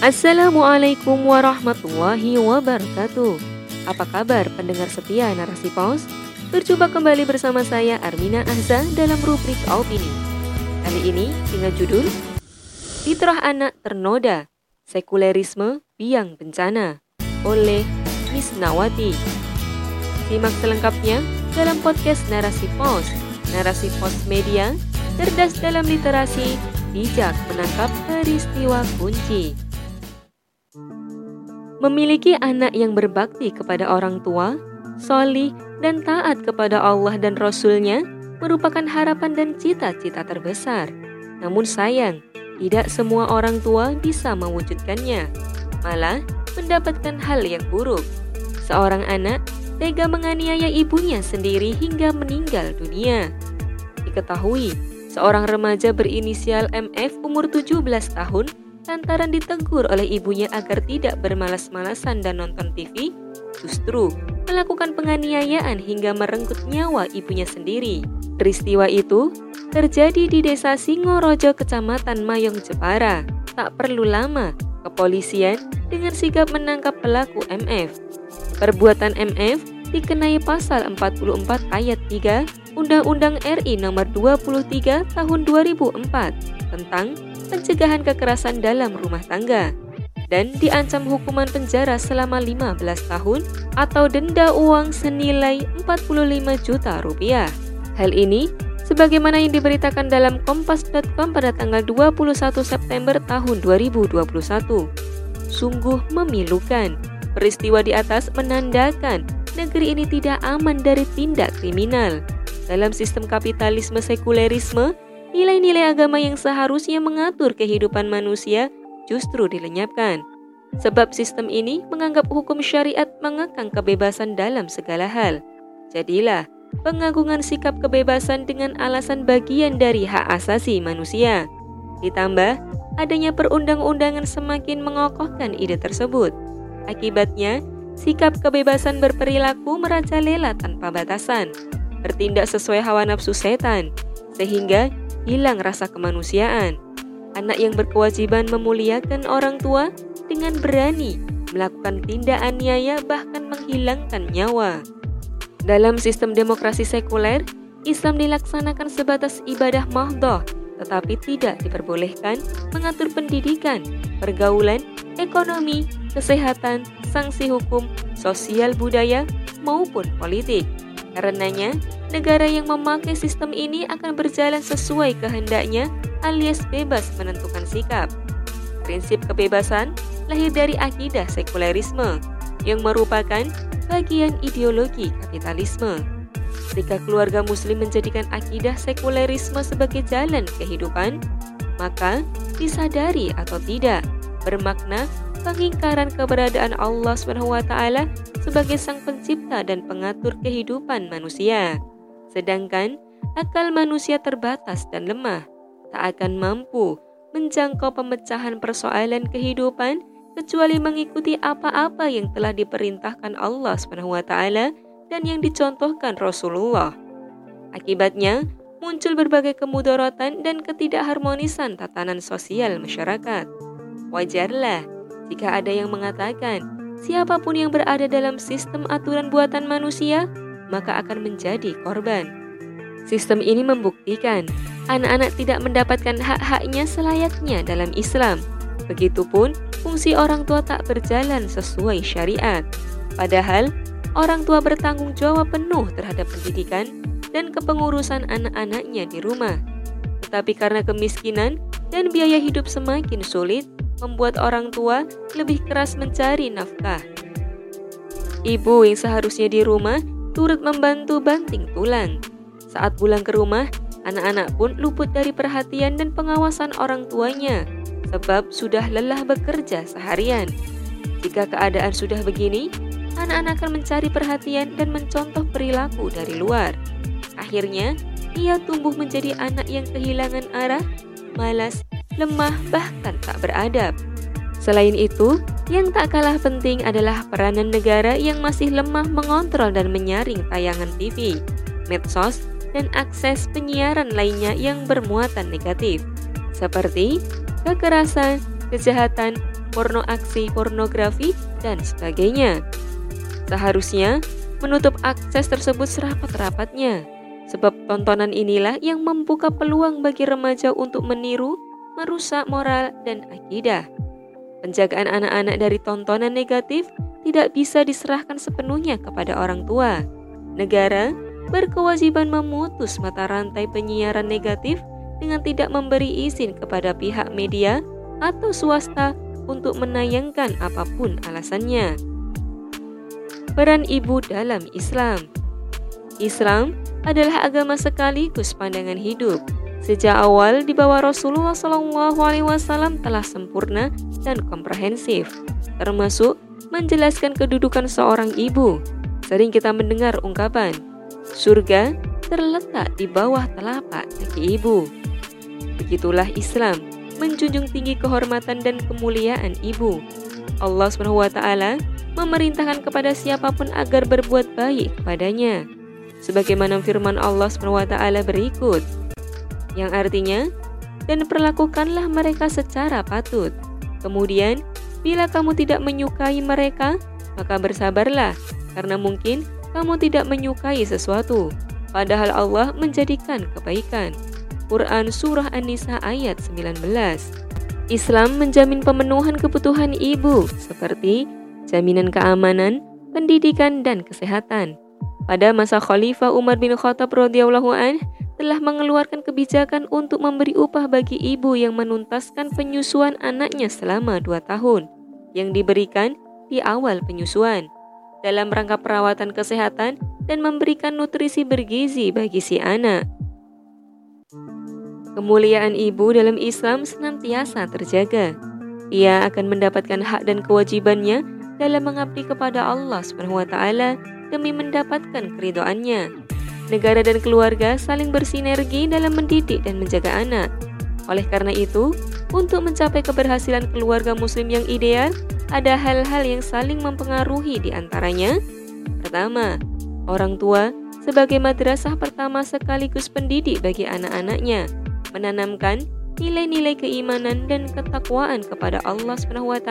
Assalamualaikum warahmatullahi wabarakatuh. Apa kabar pendengar setia narasi pos? Berjumpa kembali bersama saya Armina Ahza dalam rubrik opini. Kali ini dengan judul Fitrah Anak Ternoda, Sekulerisme Biang Bencana oleh Miss Nawati. Simak selengkapnya dalam podcast Narasi Pos, Narasi Pos Media, cerdas dalam literasi, bijak menangkap peristiwa kunci. Memiliki anak yang berbakti kepada orang tua, solih, dan taat kepada Allah dan Rasul-Nya merupakan harapan dan cita-cita terbesar. Namun sayang, tidak semua orang tua bisa mewujudkannya. Malah, mendapatkan hal yang buruk. Seorang anak tega menganiaya ibunya sendiri hingga meninggal dunia. Diketahui, seorang remaja berinisial MF umur 17 tahun lantaran ditegur oleh ibunya agar tidak bermalas-malasan dan nonton TV, justru melakukan penganiayaan hingga merenggut nyawa ibunya sendiri. Peristiwa itu terjadi di desa Singorojo, Kecamatan Mayong, Jepara. Tak perlu lama, kepolisian dengan sigap menangkap pelaku MF. Perbuatan MF dikenai pasal 44 ayat 3 Undang-Undang RI nomor 23 tahun 2004 tentang pencegahan kekerasan dalam rumah tangga dan diancam hukuman penjara selama 15 tahun atau denda uang senilai 45 juta rupiah. Hal ini sebagaimana yang diberitakan dalam kompas.com pada tanggal 21 September tahun 2021. Sungguh memilukan. Peristiwa di atas menandakan negeri ini tidak aman dari tindak kriminal. Dalam sistem kapitalisme sekulerisme, nilai-nilai agama yang seharusnya mengatur kehidupan manusia justru dilenyapkan. Sebab sistem ini menganggap hukum syariat mengekang kebebasan dalam segala hal. Jadilah pengagungan sikap kebebasan dengan alasan bagian dari hak asasi manusia. Ditambah, adanya perundang-undangan semakin mengokohkan ide tersebut. Akibatnya, sikap kebebasan berperilaku merajalela tanpa batasan, bertindak sesuai hawa nafsu setan, sehingga hilang rasa kemanusiaan. Anak yang berkewajiban memuliakan orang tua dengan berani melakukan tindak aniaya bahkan menghilangkan nyawa. Dalam sistem demokrasi sekuler, Islam dilaksanakan sebatas ibadah mahdoh, tetapi tidak diperbolehkan mengatur pendidikan, pergaulan, ekonomi, kesehatan, sanksi hukum, sosial budaya, maupun politik. Karenanya, negara yang memakai sistem ini akan berjalan sesuai kehendaknya alias bebas menentukan sikap. Prinsip kebebasan lahir dari akidah sekulerisme yang merupakan bagian ideologi kapitalisme. Jika keluarga muslim menjadikan akidah sekulerisme sebagai jalan kehidupan, maka disadari atau tidak bermakna pengingkaran keberadaan Allah SWT sebagai sang pencipta dan pengatur kehidupan manusia. Sedangkan akal manusia terbatas dan lemah, tak akan mampu menjangkau pemecahan persoalan kehidupan kecuali mengikuti apa-apa yang telah diperintahkan Allah SWT dan yang dicontohkan Rasulullah. Akibatnya, muncul berbagai kemudorotan dan ketidakharmonisan tatanan sosial masyarakat. Wajarlah jika ada yang mengatakan, siapa pun yang berada dalam sistem aturan buatan manusia, maka akan menjadi korban. Sistem ini membuktikan anak-anak tidak mendapatkan hak-haknya selayaknya dalam Islam. Begitupun fungsi orang tua tak berjalan sesuai syariat. Padahal, orang tua bertanggung jawab penuh terhadap pendidikan dan kepengurusan anak-anaknya di rumah. Tetapi karena kemiskinan dan biaya hidup semakin sulit, membuat orang tua lebih keras mencari nafkah. Ibu yang seharusnya di rumah turut membantu banting tulang. Saat pulang ke rumah, anak-anak pun luput dari perhatian dan pengawasan orang tuanya sebab sudah lelah bekerja seharian. Jika keadaan sudah begini, anak-anak akan mencari perhatian dan mencontoh perilaku dari luar. Akhirnya, ia tumbuh menjadi anak yang kehilangan arah, malas, lemah, bahkan tak beradab. Selain itu, yang tak kalah penting adalah peranan negara yang masih lemah mengontrol dan menyaring tayangan TV, medsos, dan akses penyiaran lainnya yang bermuatan negatif, seperti kekerasan, kejahatan, porno aksi pornografi, dan sebagainya. Seharusnya menutup akses tersebut serapat-rapatnya, sebab tontonan inilah yang membuka peluang bagi remaja untuk meniru, merusak moral dan akidah. Penjagaan anak-anak dari tontonan negatif tidak bisa diserahkan sepenuhnya kepada orang tua. Negara berkewajiban memutus mata rantai penyiaran negatif dengan tidak memberi izin kepada pihak media atau swasta untuk menayangkan apa pun alasannya. Peran ibu dalam Islam Islam adalah agama sekaligus pandangan hidup. Sejak awal di bawah Rasulullah SAW telah sempurna dan komprehensif, termasuk menjelaskan kedudukan seorang ibu. Sering kita mendengar ungkapan, surga terletak di bawah telapak kaki ibu. Begitulah Islam, menjunjung tinggi kehormatan dan kemuliaan ibu. Allah SWT memerintahkan kepada siapa pun agar berbuat baik kepadanya. Sebagaimana firman Allah SWT berikut, yang artinya, dan perlakukanlah mereka secara patut. Kemudian, bila kamu tidak menyukai mereka, maka bersabarlah, karena mungkin kamu tidak menyukai sesuatu, padahal Allah menjadikan kebaikan. Quran Surah An-Nisa ayat 19. Islam menjamin pemenuhan kebutuhan ibu seperti jaminan keamanan, pendidikan, dan kesehatan. Pada masa Khalifah Umar bin Khattab radhiyallahu telah mengeluarkan kebijakan untuk memberi upah bagi ibu yang menuntaskan penyusuan anaknya selama dua tahun yang diberikan di awal penyusuan dalam rangka perawatan kesehatan dan memberikan nutrisi bergizi bagi si anak. Kemuliaan ibu dalam Islam senantiasa terjaga. Ia akan mendapatkan hak dan kewajibannya dalam mengabdi kepada Allah SWT demi mendapatkan keridoannya. Negara dan keluarga saling bersinergi dalam mendidik dan menjaga anak. Oleh karena itu, untuk mencapai keberhasilan keluarga muslim yang ideal, ada hal-hal yang saling mempengaruhi di antaranya. Pertama, orang tua sebagai madrasah pertama sekaligus pendidik bagi anak-anaknya menanamkan nilai-nilai keimanan dan ketakwaan kepada Allah SWT.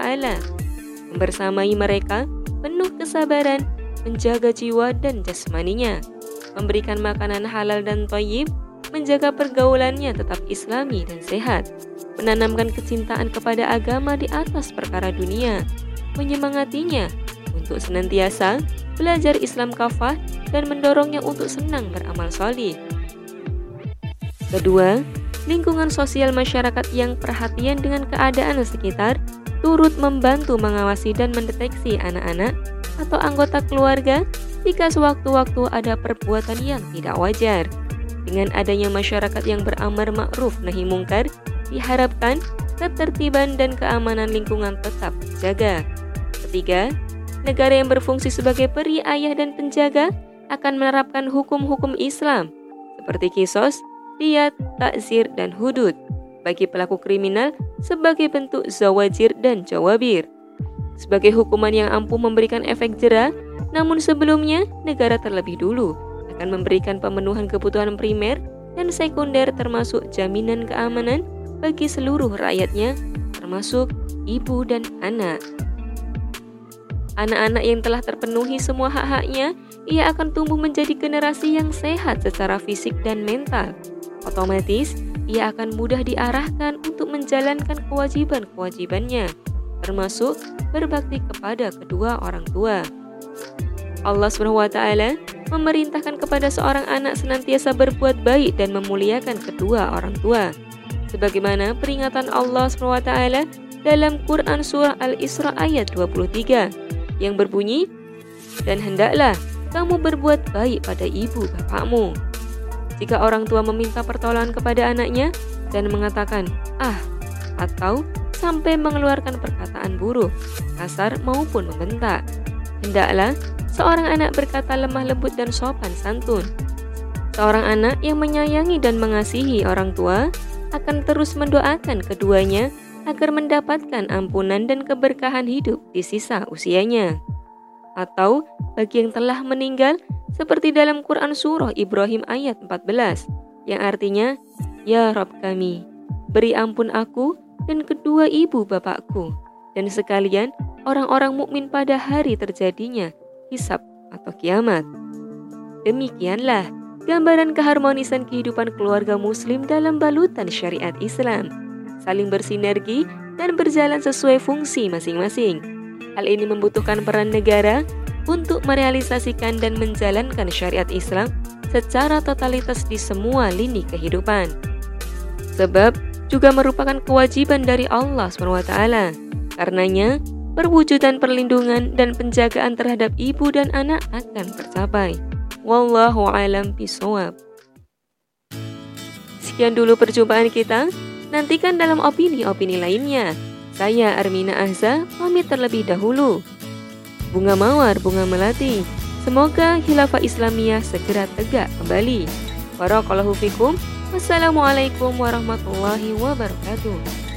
Membersamai mereka penuh kesabaran, menjaga jiwa dan jasmaninya, memberikan makanan halal dan toyib, menjaga pergaulannya tetap islami dan sehat, menanamkan kecintaan kepada agama di atas perkara dunia, menyemangatinya untuk senantiasa belajar Islam kafah dan mendorongnya untuk senang beramal solih. Kedua, lingkungan sosial masyarakat yang perhatian dengan keadaan sekitar turut membantu mengawasi dan mendeteksi anak-anak atau anggota keluarga jika sewaktu-waktu ada perbuatan yang tidak wajar. Dengan adanya masyarakat yang beramar ma'ruf nahi mungkar, diharapkan ketertiban dan keamanan lingkungan tetap terjaga. Ketiga, negara yang berfungsi sebagai peri ayah dan penjaga akan menerapkan hukum-hukum Islam seperti kisos, diat, takzir, dan hudud bagi pelaku kriminal sebagai bentuk zawajir dan jawabir. Sebagai hukuman yang ampuh memberikan efek jerah, namun sebelumnya negara terlebih dulu akan memberikan pemenuhan kebutuhan primer dan sekunder termasuk jaminan keamanan bagi seluruh rakyatnya termasuk ibu dan anak. Anak-anak yang telah terpenuhi semua hak-haknya, ia akan tumbuh menjadi generasi yang sehat secara fisik dan mental Otomatis, ia akan mudah diarahkan untuk menjalankan kewajiban-kewajibannya, termasuk berbakti kepada kedua orang tua. Allah SWT memerintahkan kepada seorang anak senantiasa berbuat baik dan memuliakan kedua orang tua. Sebagaimana peringatan Allah SWT dalam Quran Surah Al-Isra ayat 23 yang berbunyi, Dan hendaklah kamu berbuat baik pada ibu bapakmu jika orang tua meminta pertolongan kepada anaknya dan mengatakan "ah" atau sampai mengeluarkan perkataan buruk, kasar maupun membentak. Hendaklah seorang anak berkata lemah lembut dan sopan santun. Seorang anak yang menyayangi dan mengasihi orang tua akan terus mendoakan keduanya agar mendapatkan ampunan dan keberkahan hidup di sisa usianya. Atau bagi yang telah meninggal seperti dalam Quran Surah Ibrahim ayat 14 yang artinya, Ya Rob kami, beri ampun aku dan kedua ibu bapakku dan sekalian orang-orang mukmin pada hari terjadinya hisab atau kiamat. Demikianlah gambaran keharmonisan kehidupan keluarga muslim dalam balutan syariat Islam, saling bersinergi dan berjalan sesuai fungsi masing-masing. Hal ini membutuhkan peran negara untuk merealisasikan dan menjalankan syariat Islam secara totalitas di semua lini kehidupan. Sebab juga merupakan kewajiban dari Allah SWT. Karenanya, perwujudan perlindungan dan penjagaan terhadap ibu dan anak akan tercapai. Wallahu alam bisawab. Sekian dulu perjumpaan kita. Nantikan dalam opini-opini lainnya. Saya Armina Ahza pamit terlebih dahulu. Bunga Mawar, Bunga Melati. Semoga khilafah Islamiyah segera tegak kembali. Barakallahu fikum. Wassalamualaikum warahmatullahi wabarakatuh.